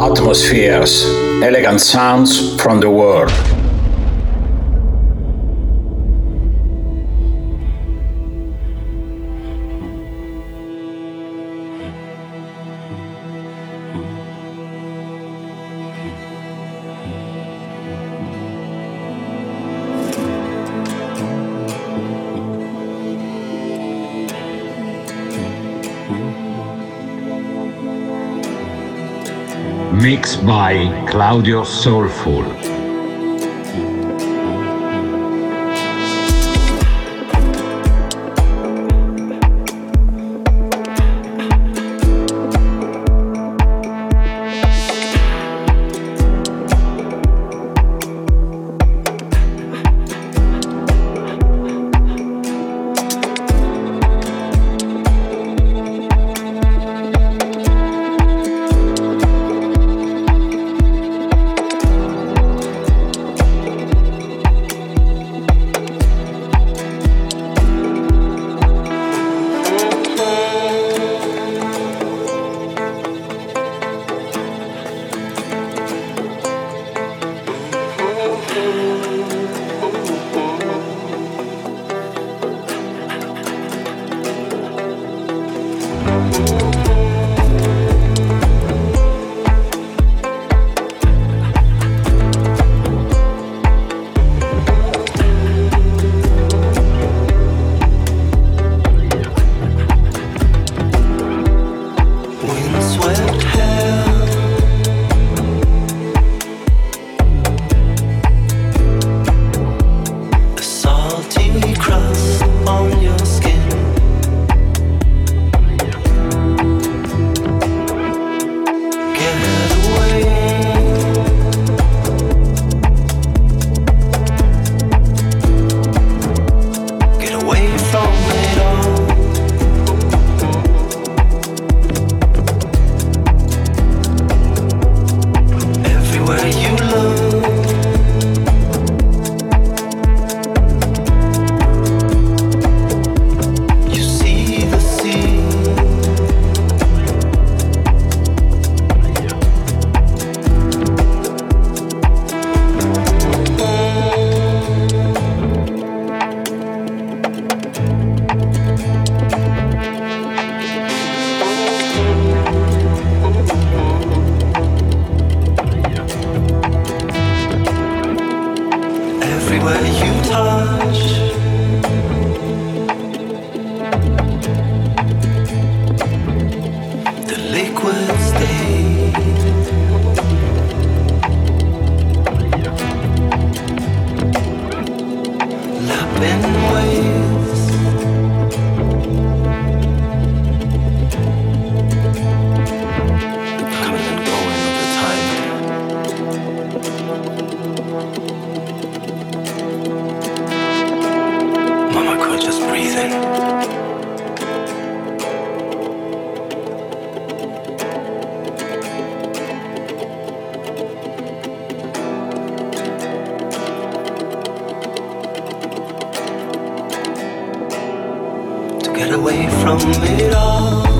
Atmospheres, elegant sounds from the world. Mixed by Claudio Soulful. get away from it all.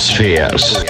Atmospheres.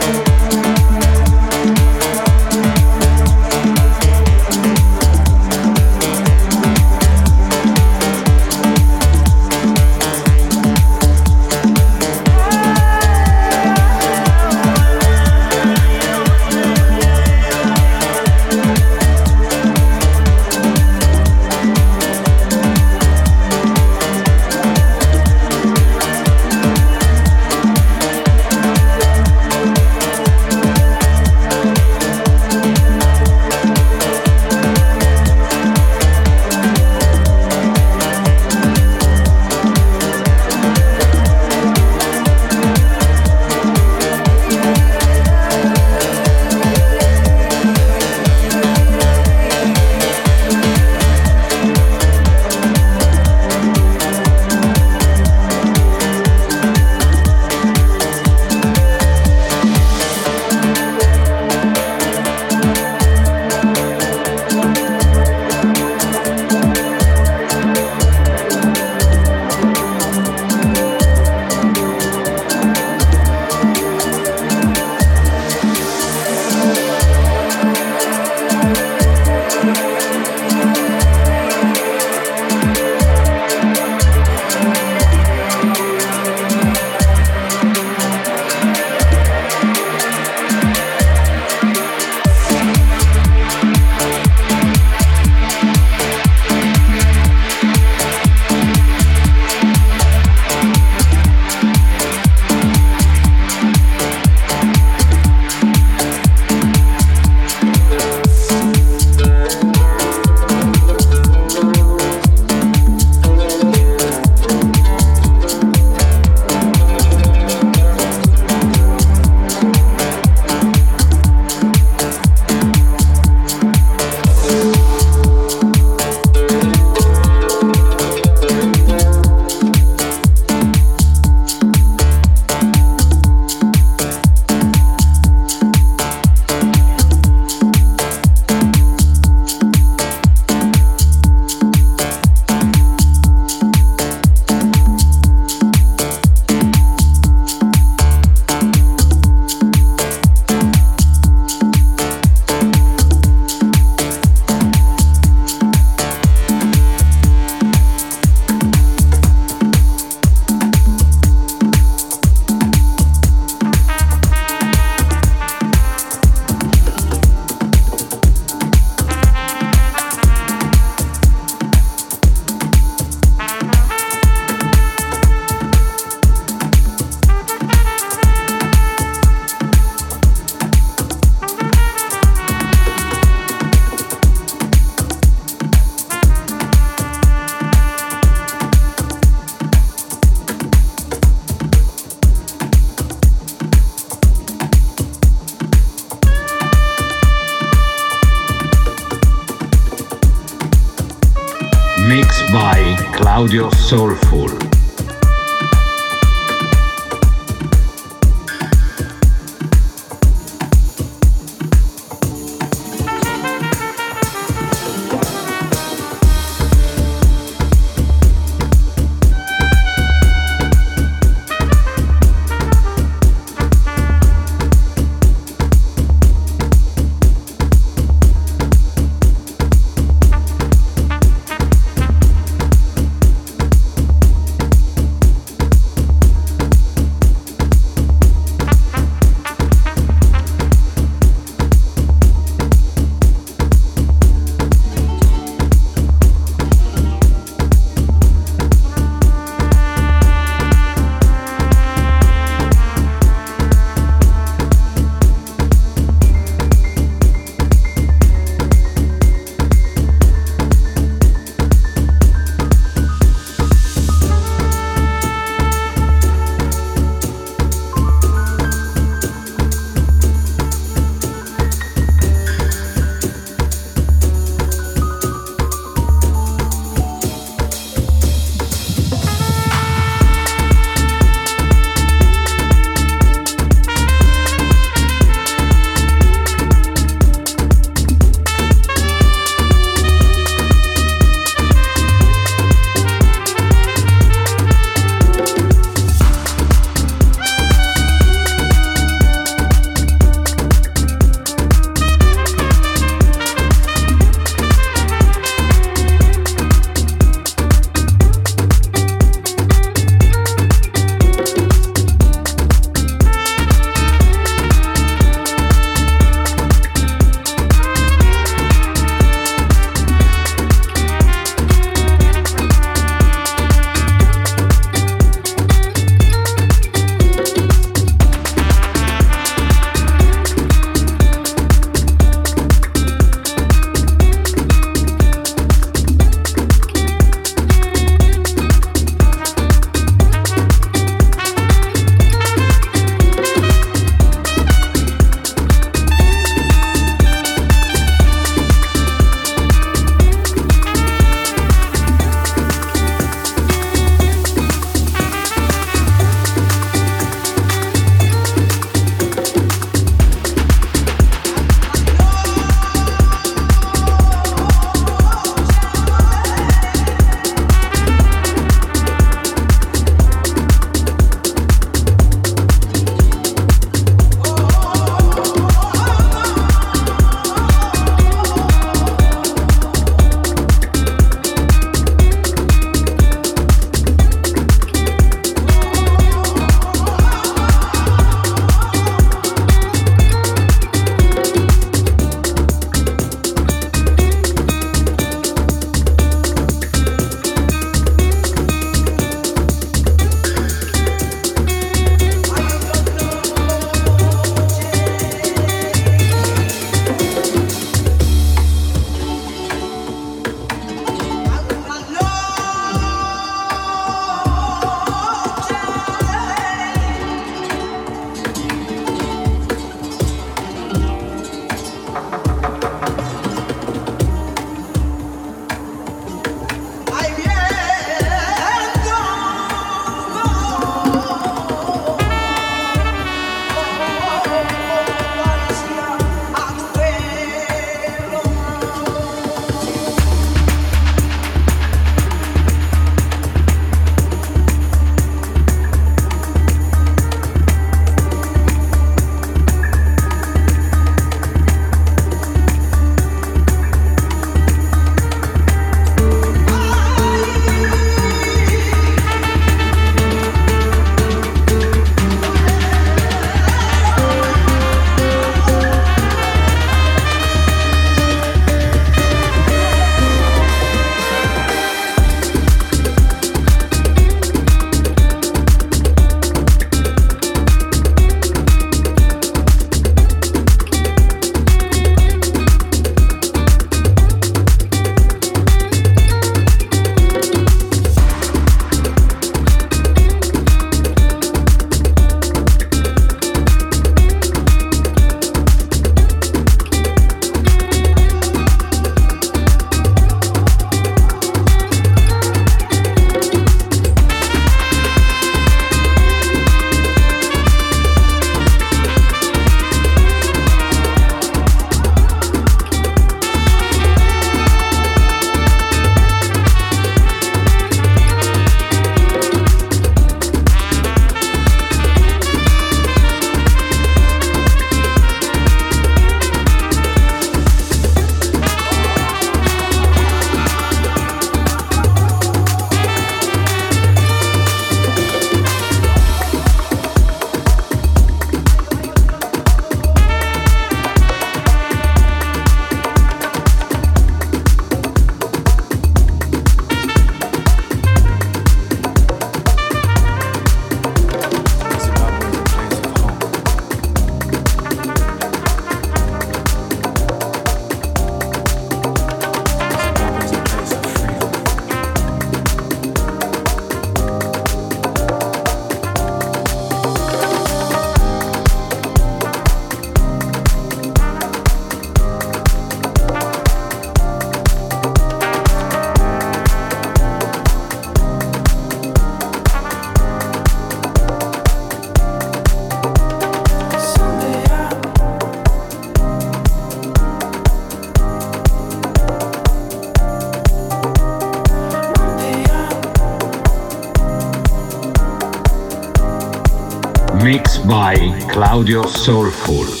By Claudio Soulful.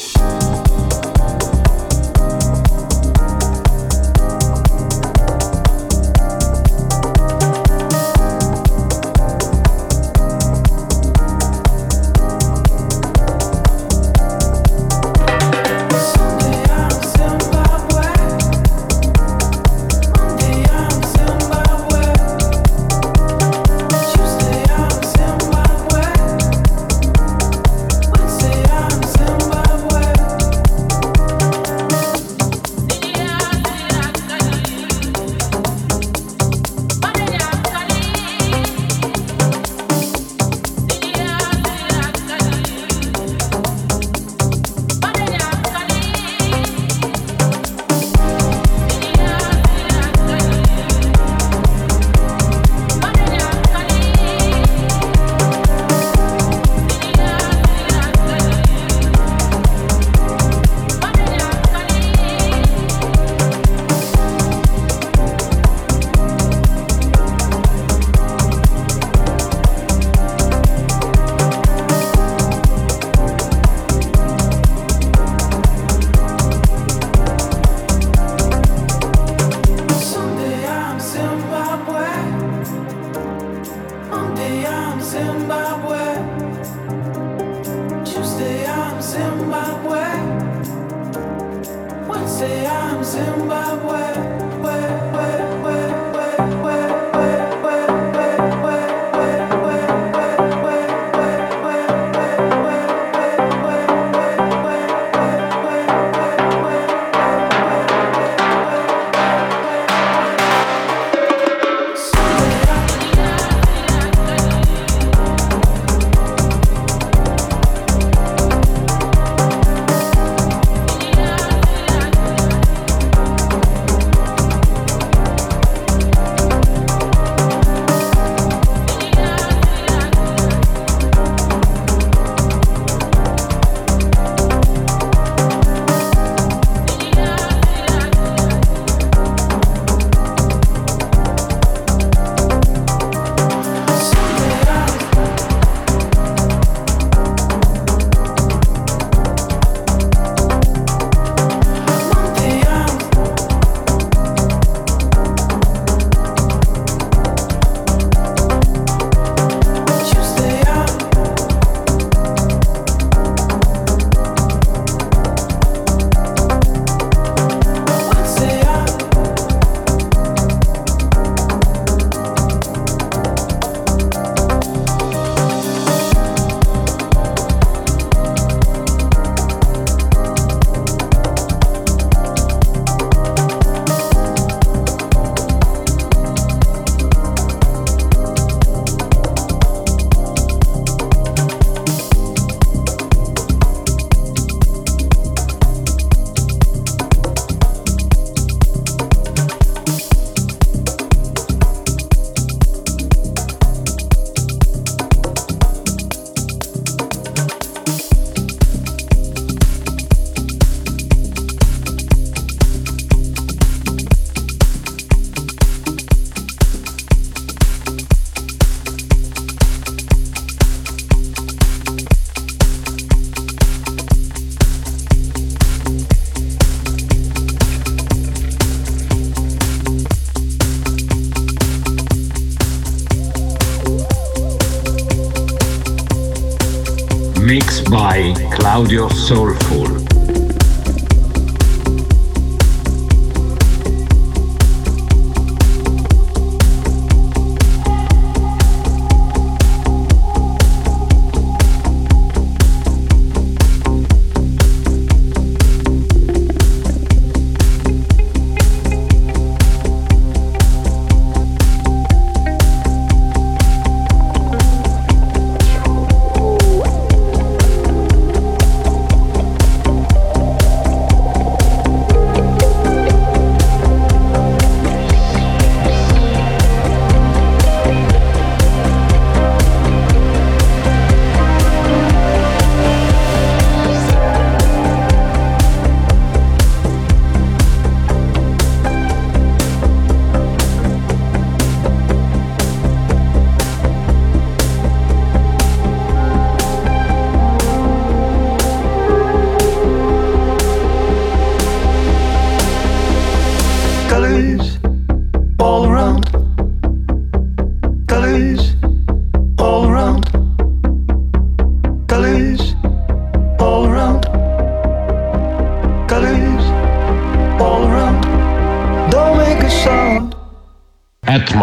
Claudio Soulful.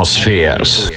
Atmospheres.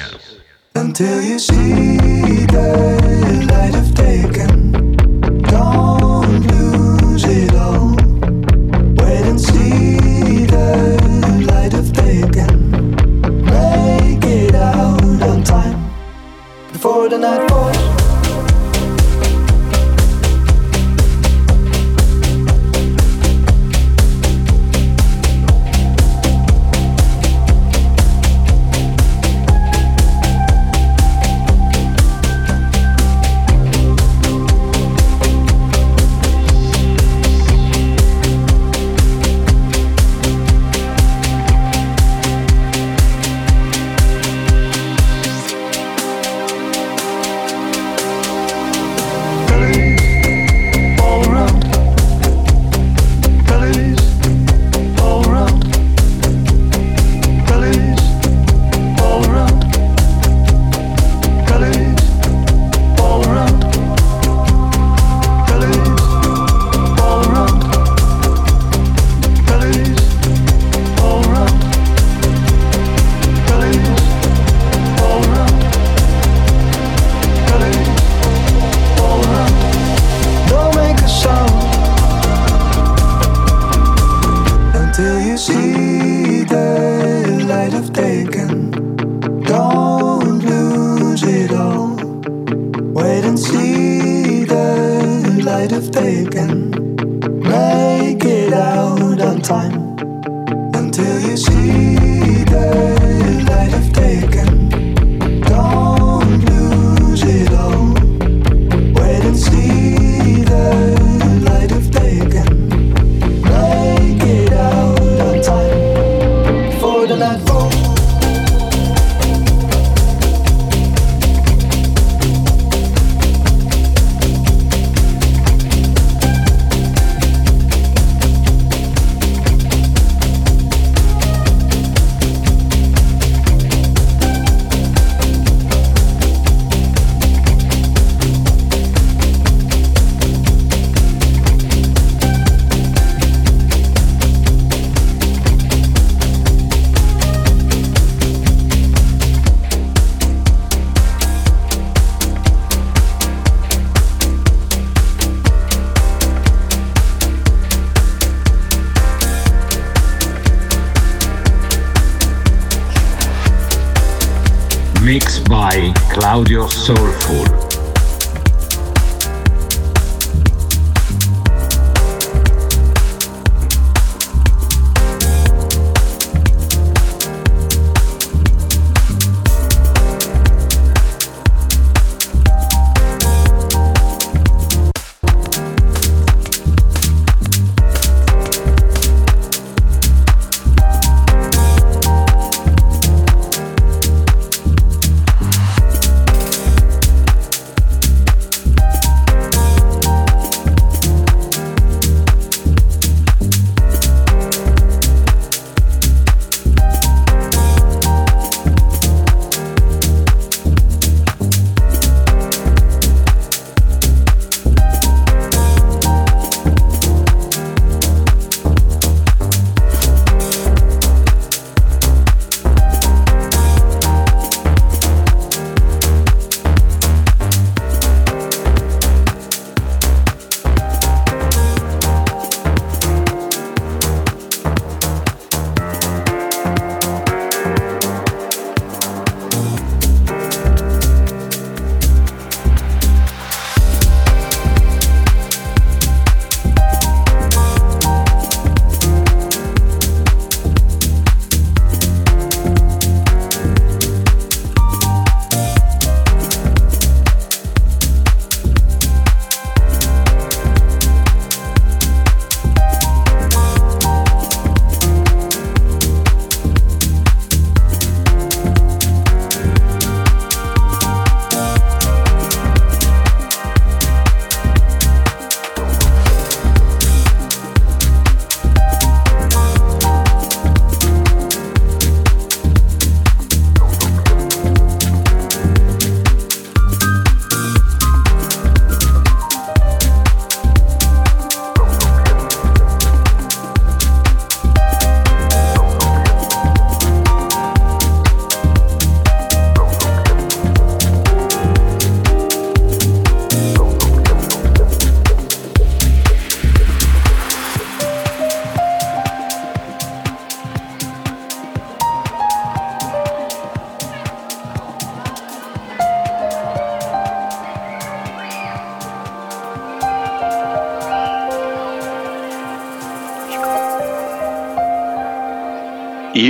Mixed by Claudio Soulful.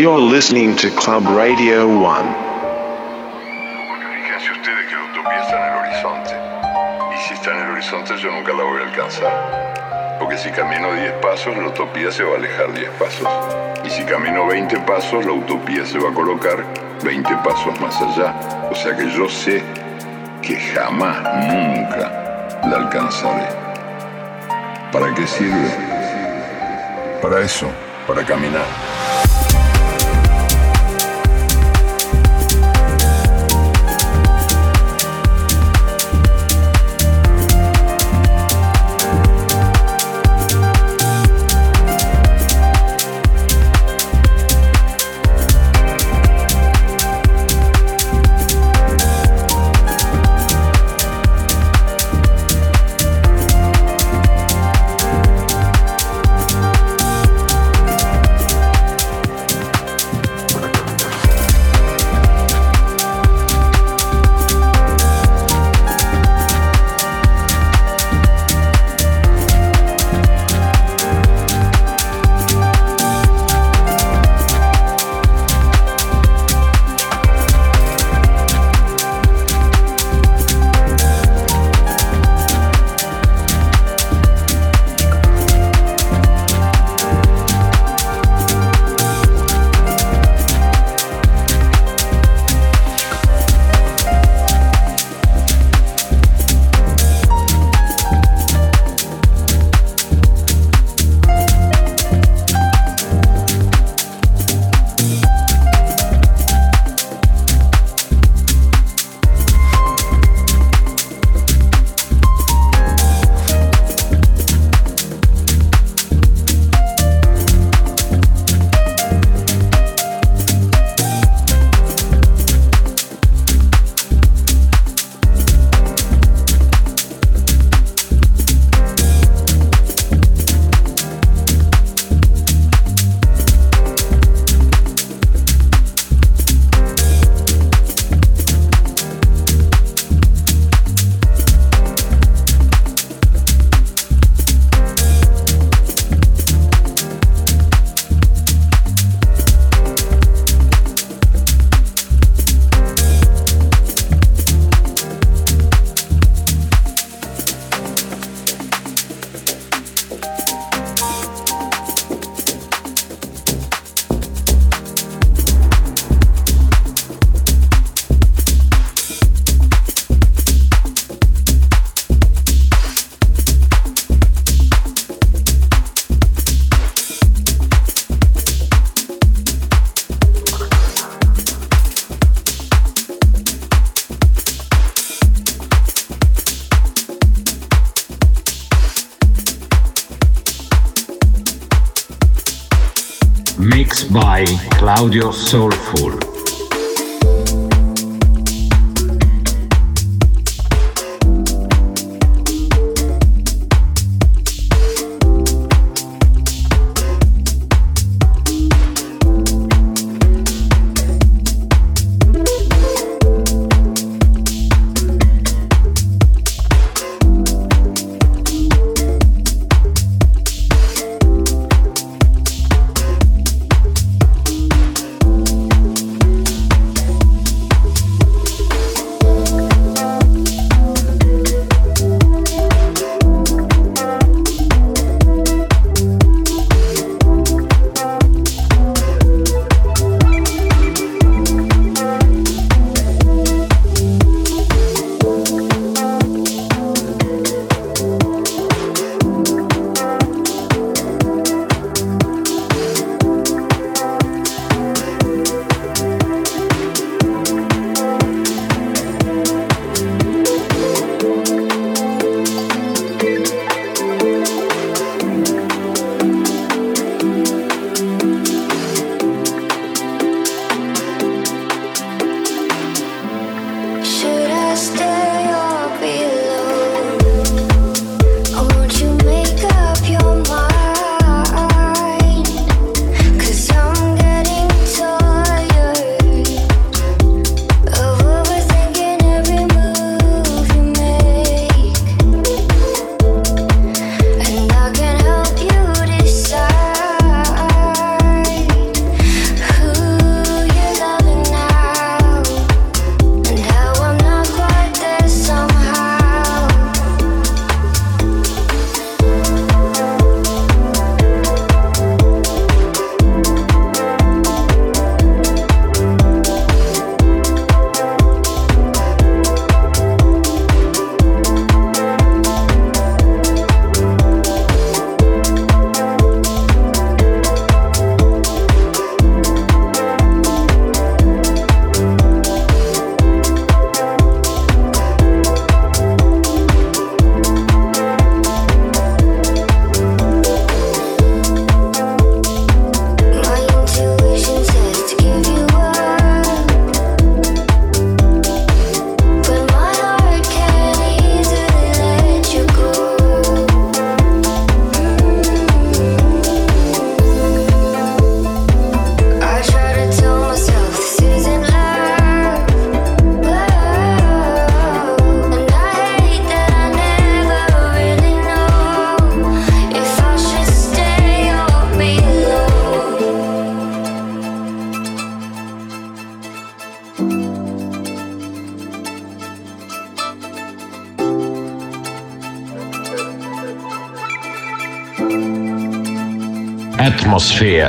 You're listening to Club Radio 1. Fíjense ustedes que la utopía está en el horizonte. Y si está en el horizonte yo nunca la voy a alcanzar. Porque si camino 10 pasos, la utopía se va a alejar 10 pasos. Y si camino 20 pasos, la utopía se va a colocar 20 pasos más allá. O sea que yo sé que jamás, nunca la alcanzaré. ¿Para qué sirve? Para eso, para caminar.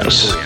Caros.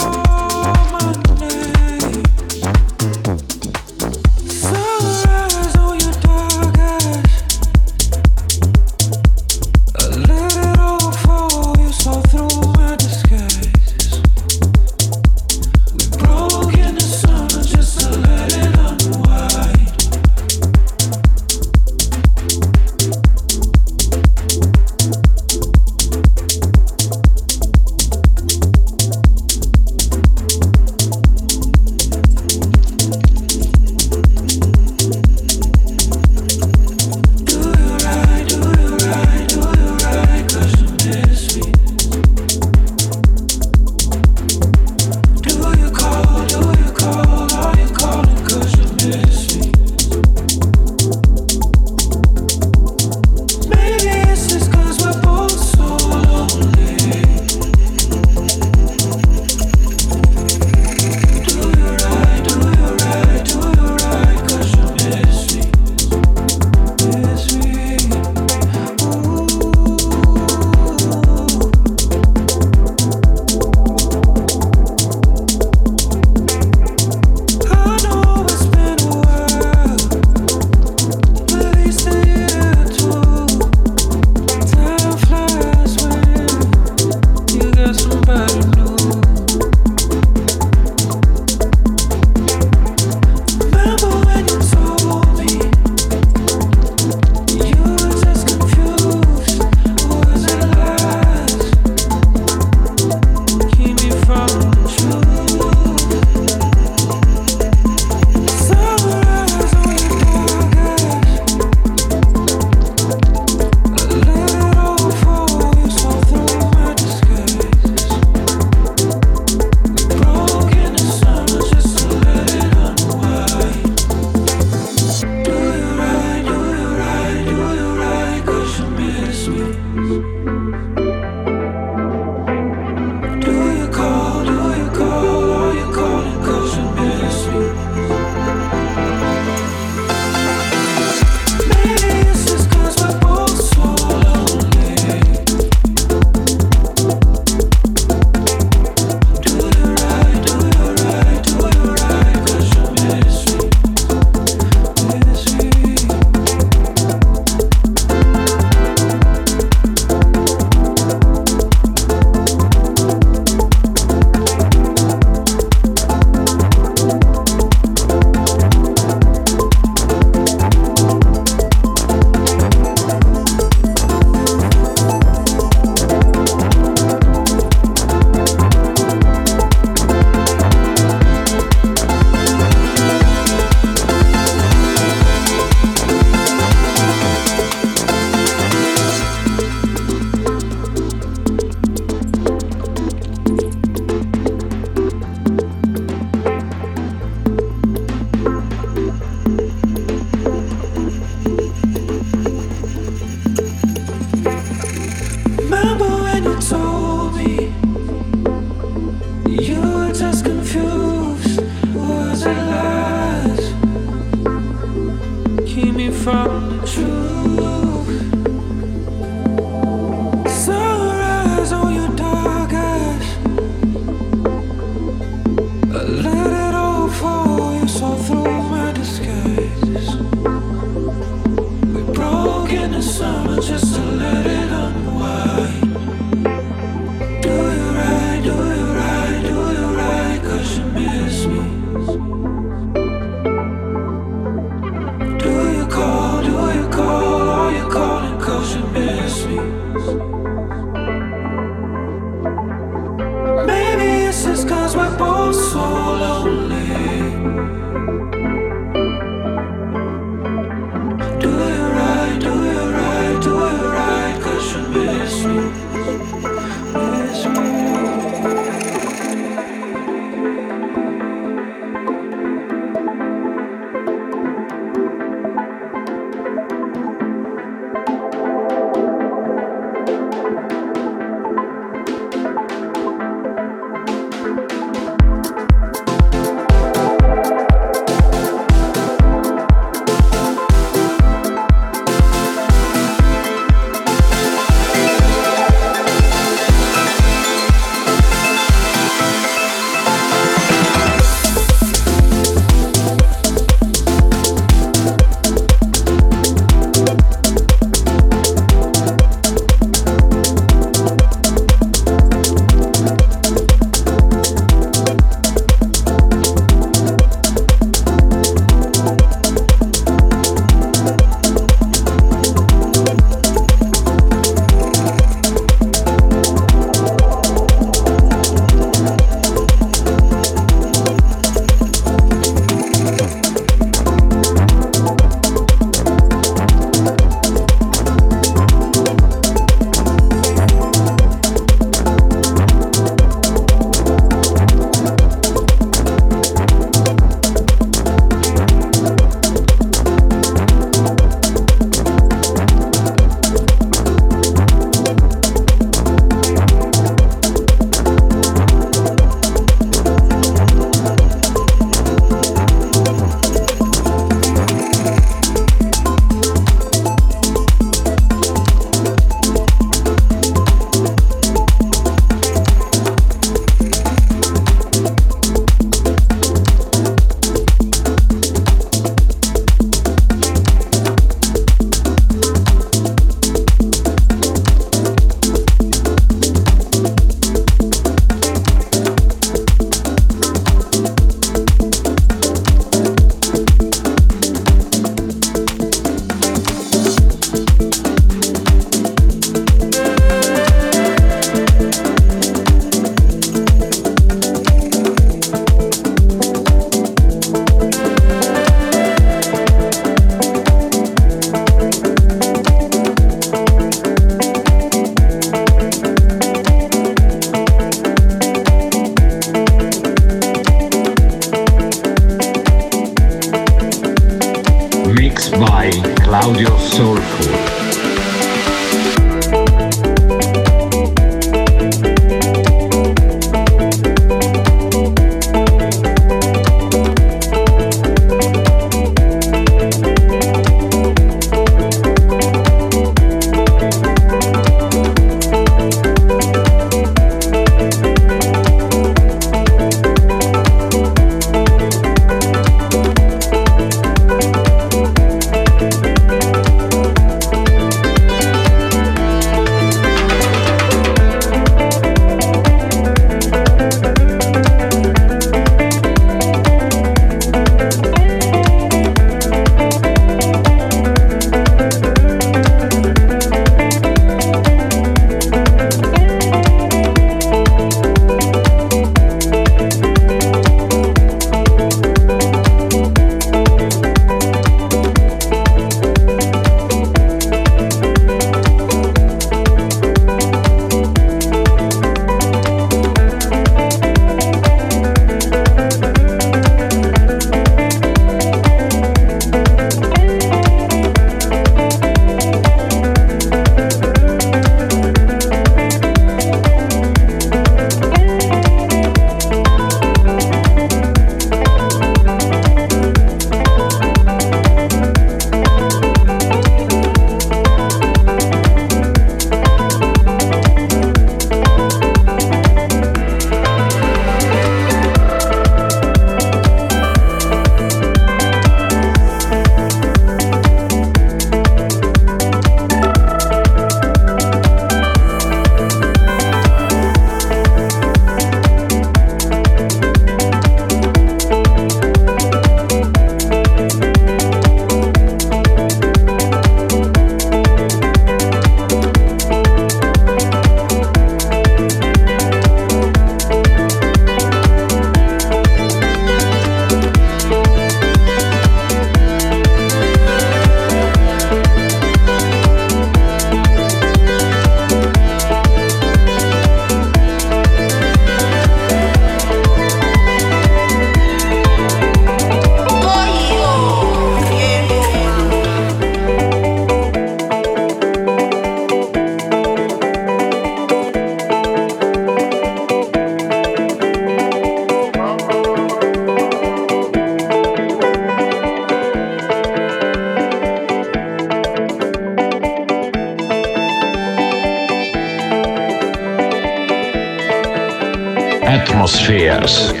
Atmospheres.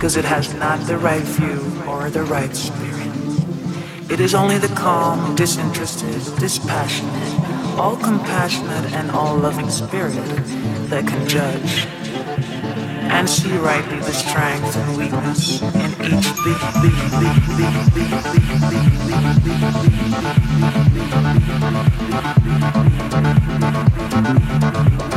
because it has not the right view or the right spirit. It is only the calm, disinterested, dispassionate, all compassionate, and all loving spirit that can judge and see rightly the strength and weakness in each being.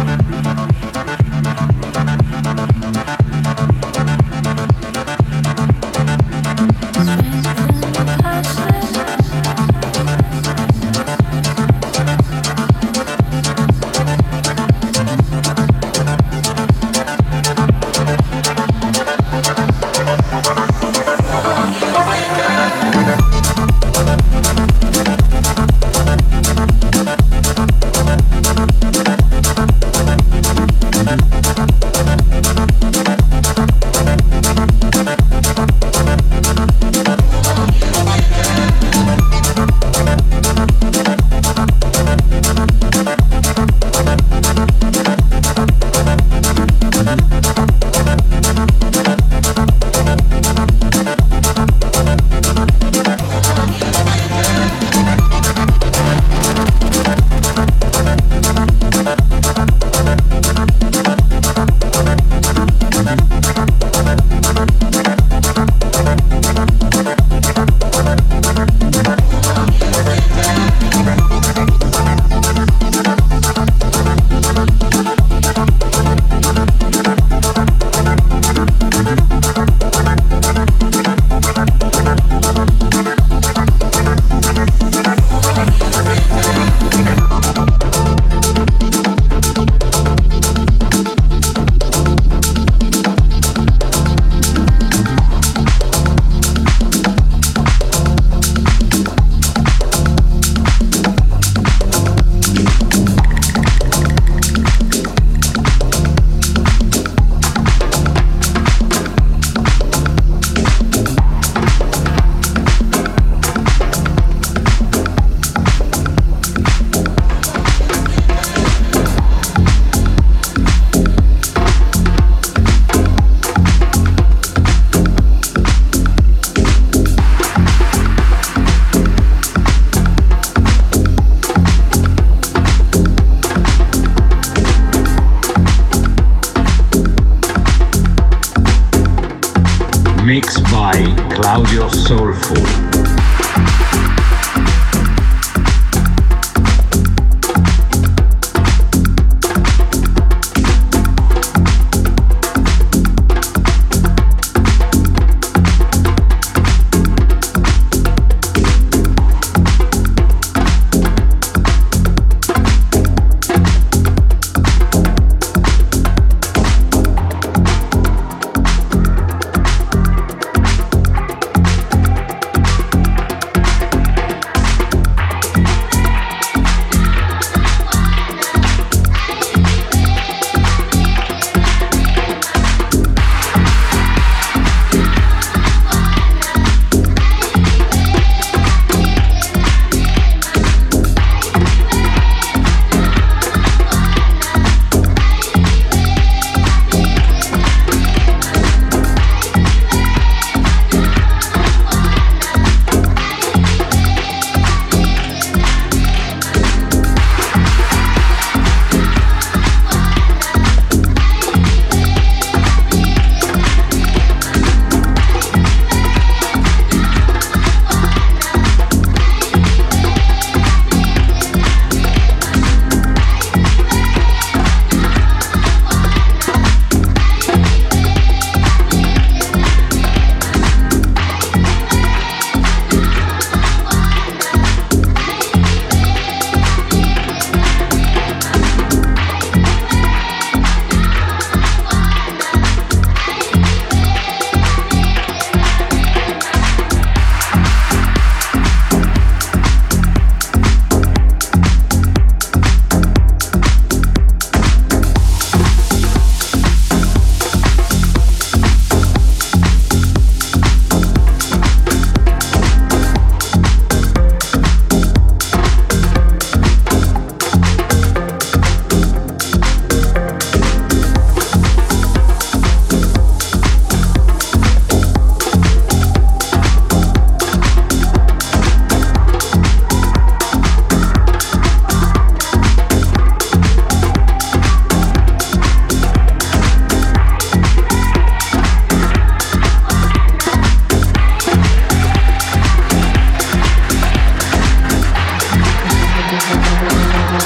なに?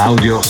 audio.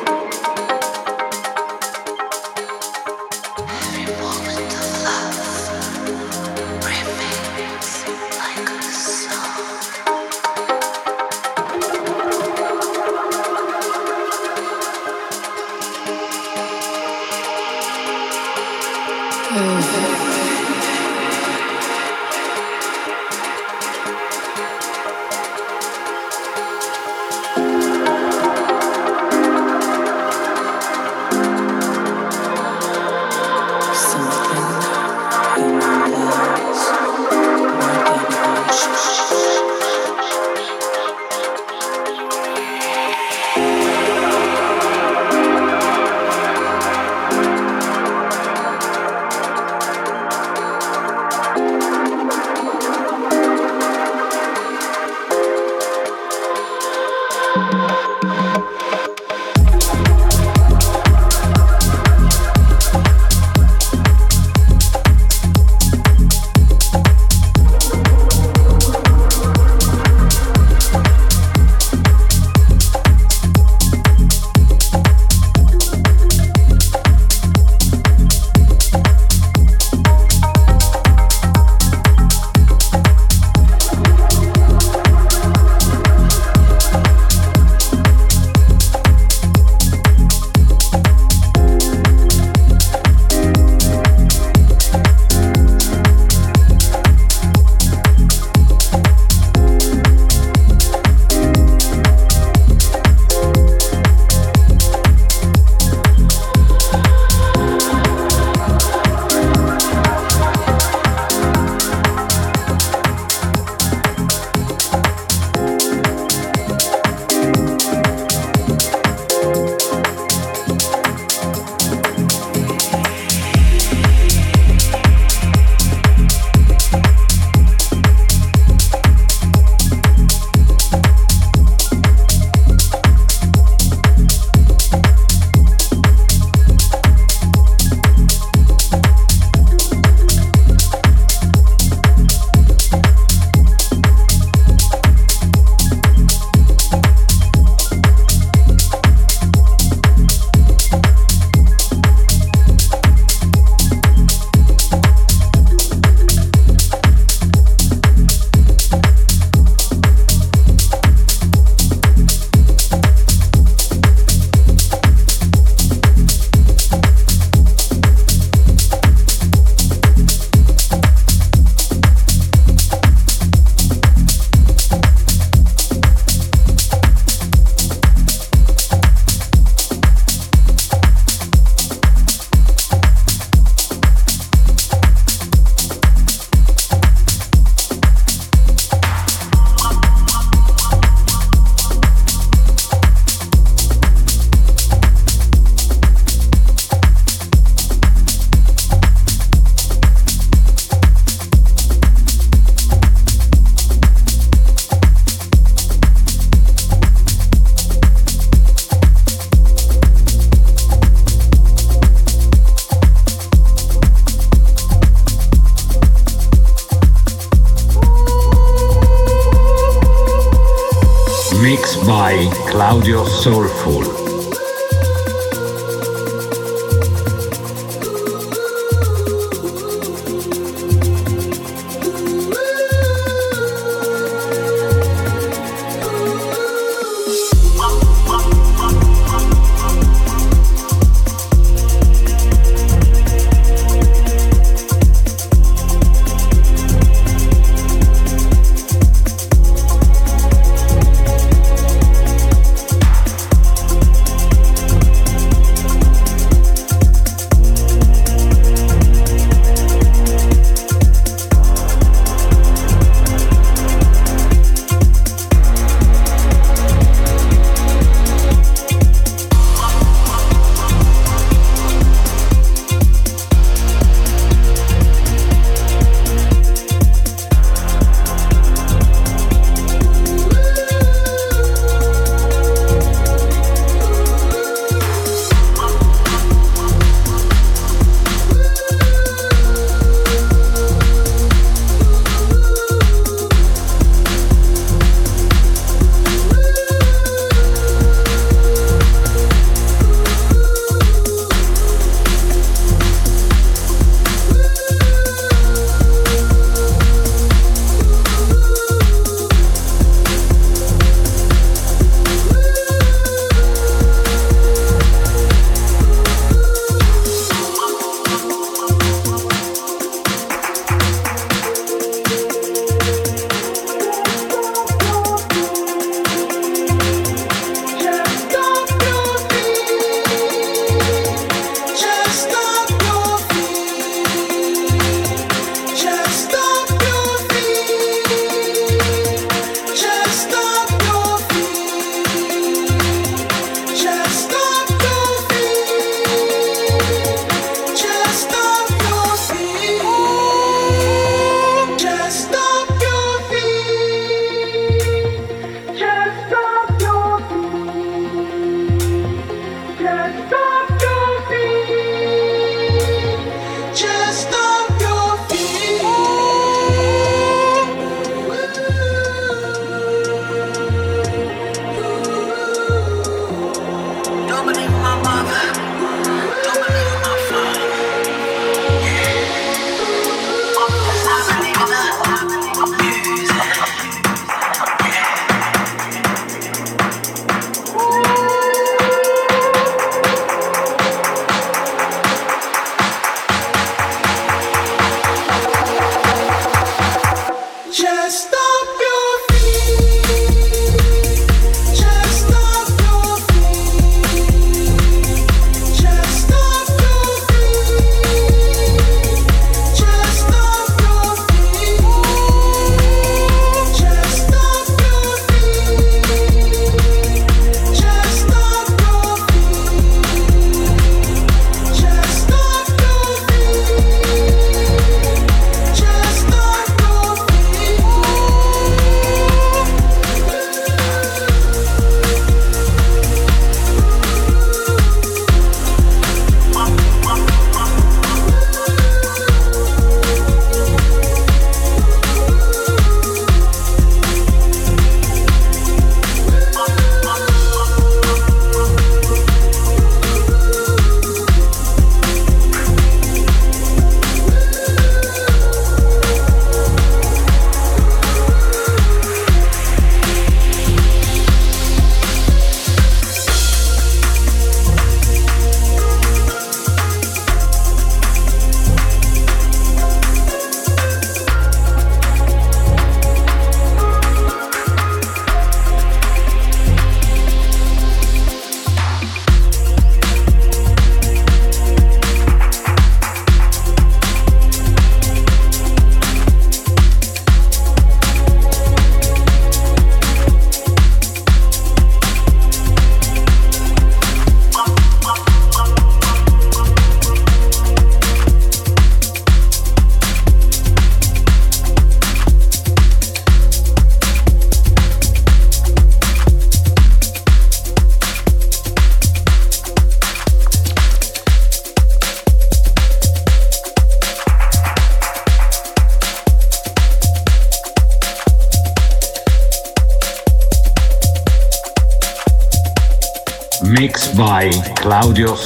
audio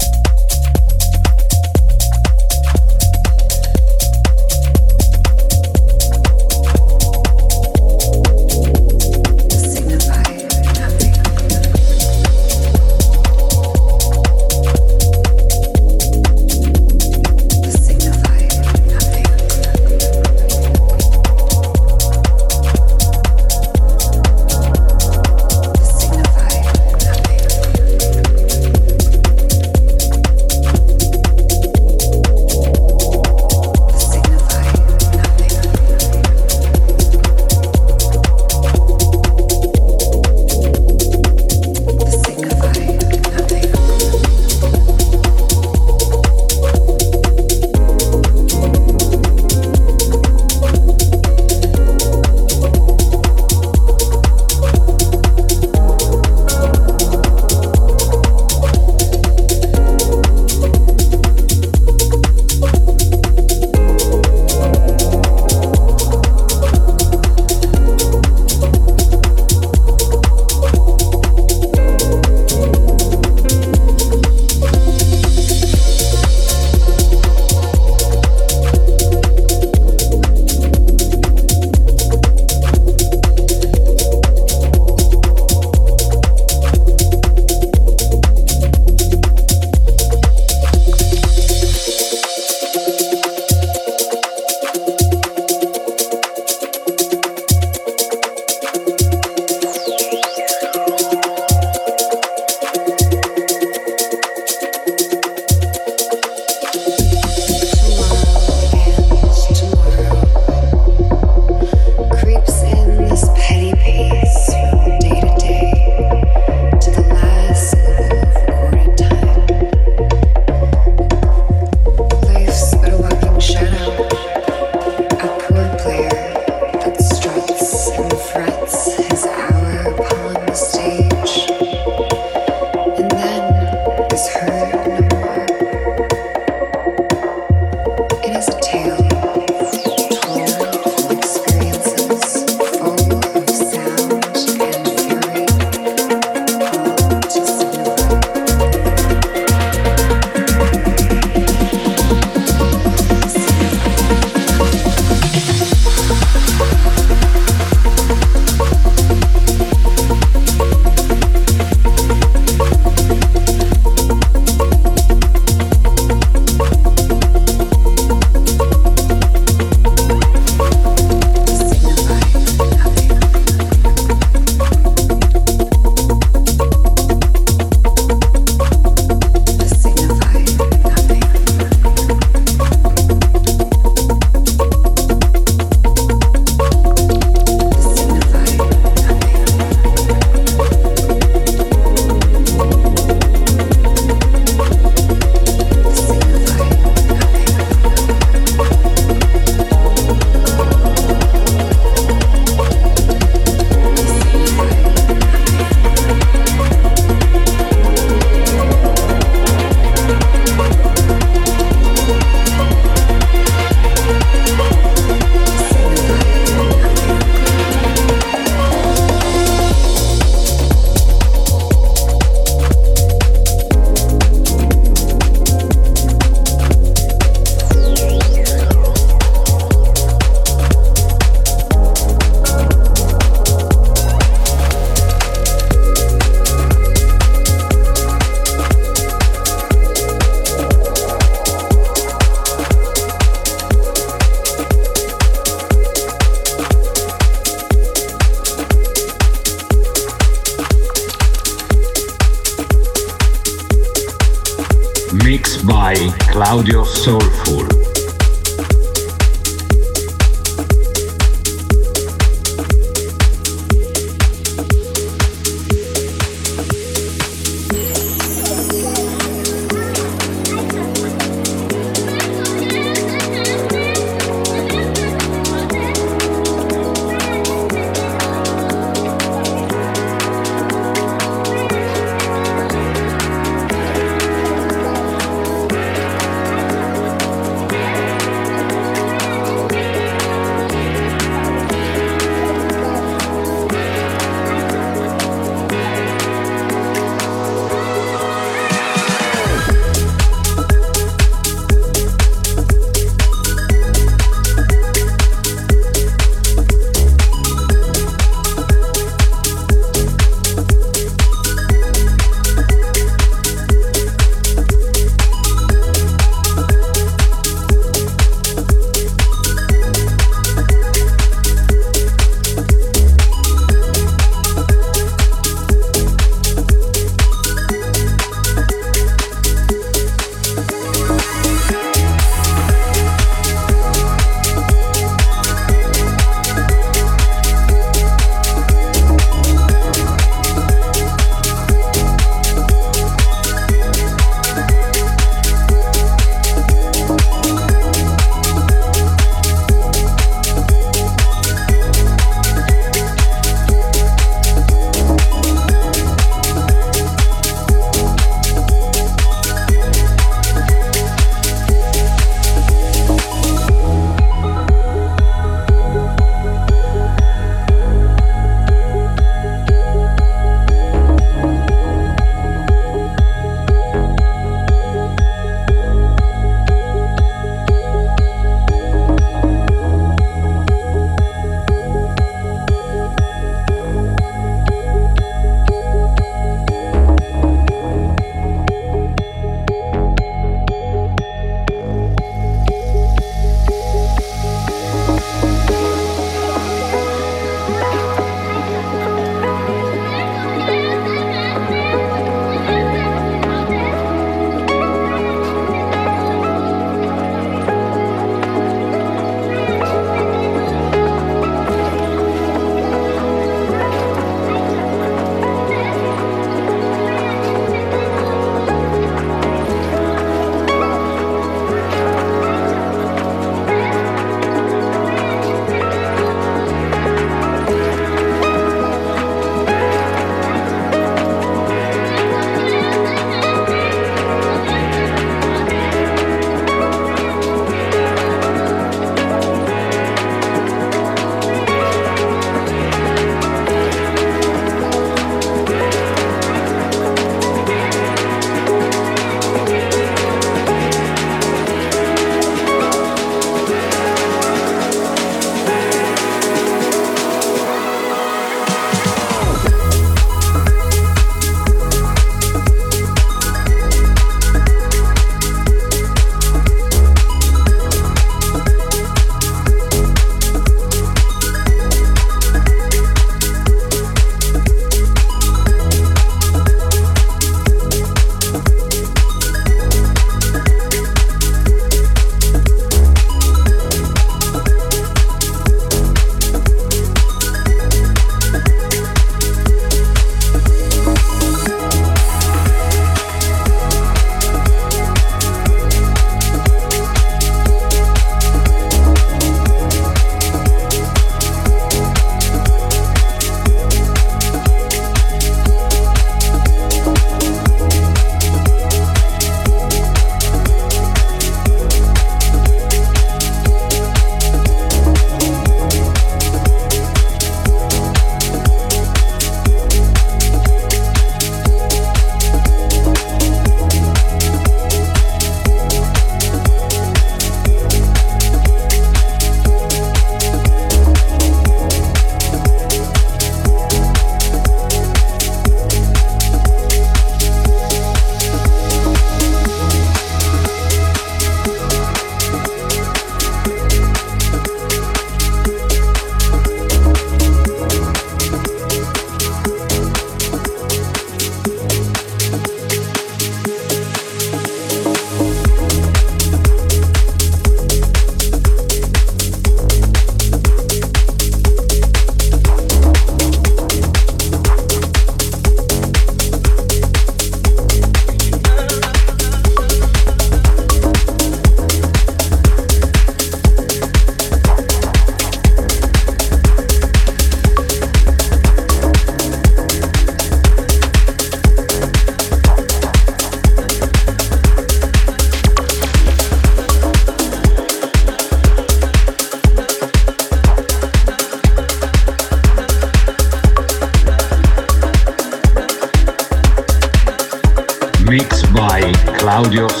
audios.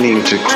Listening to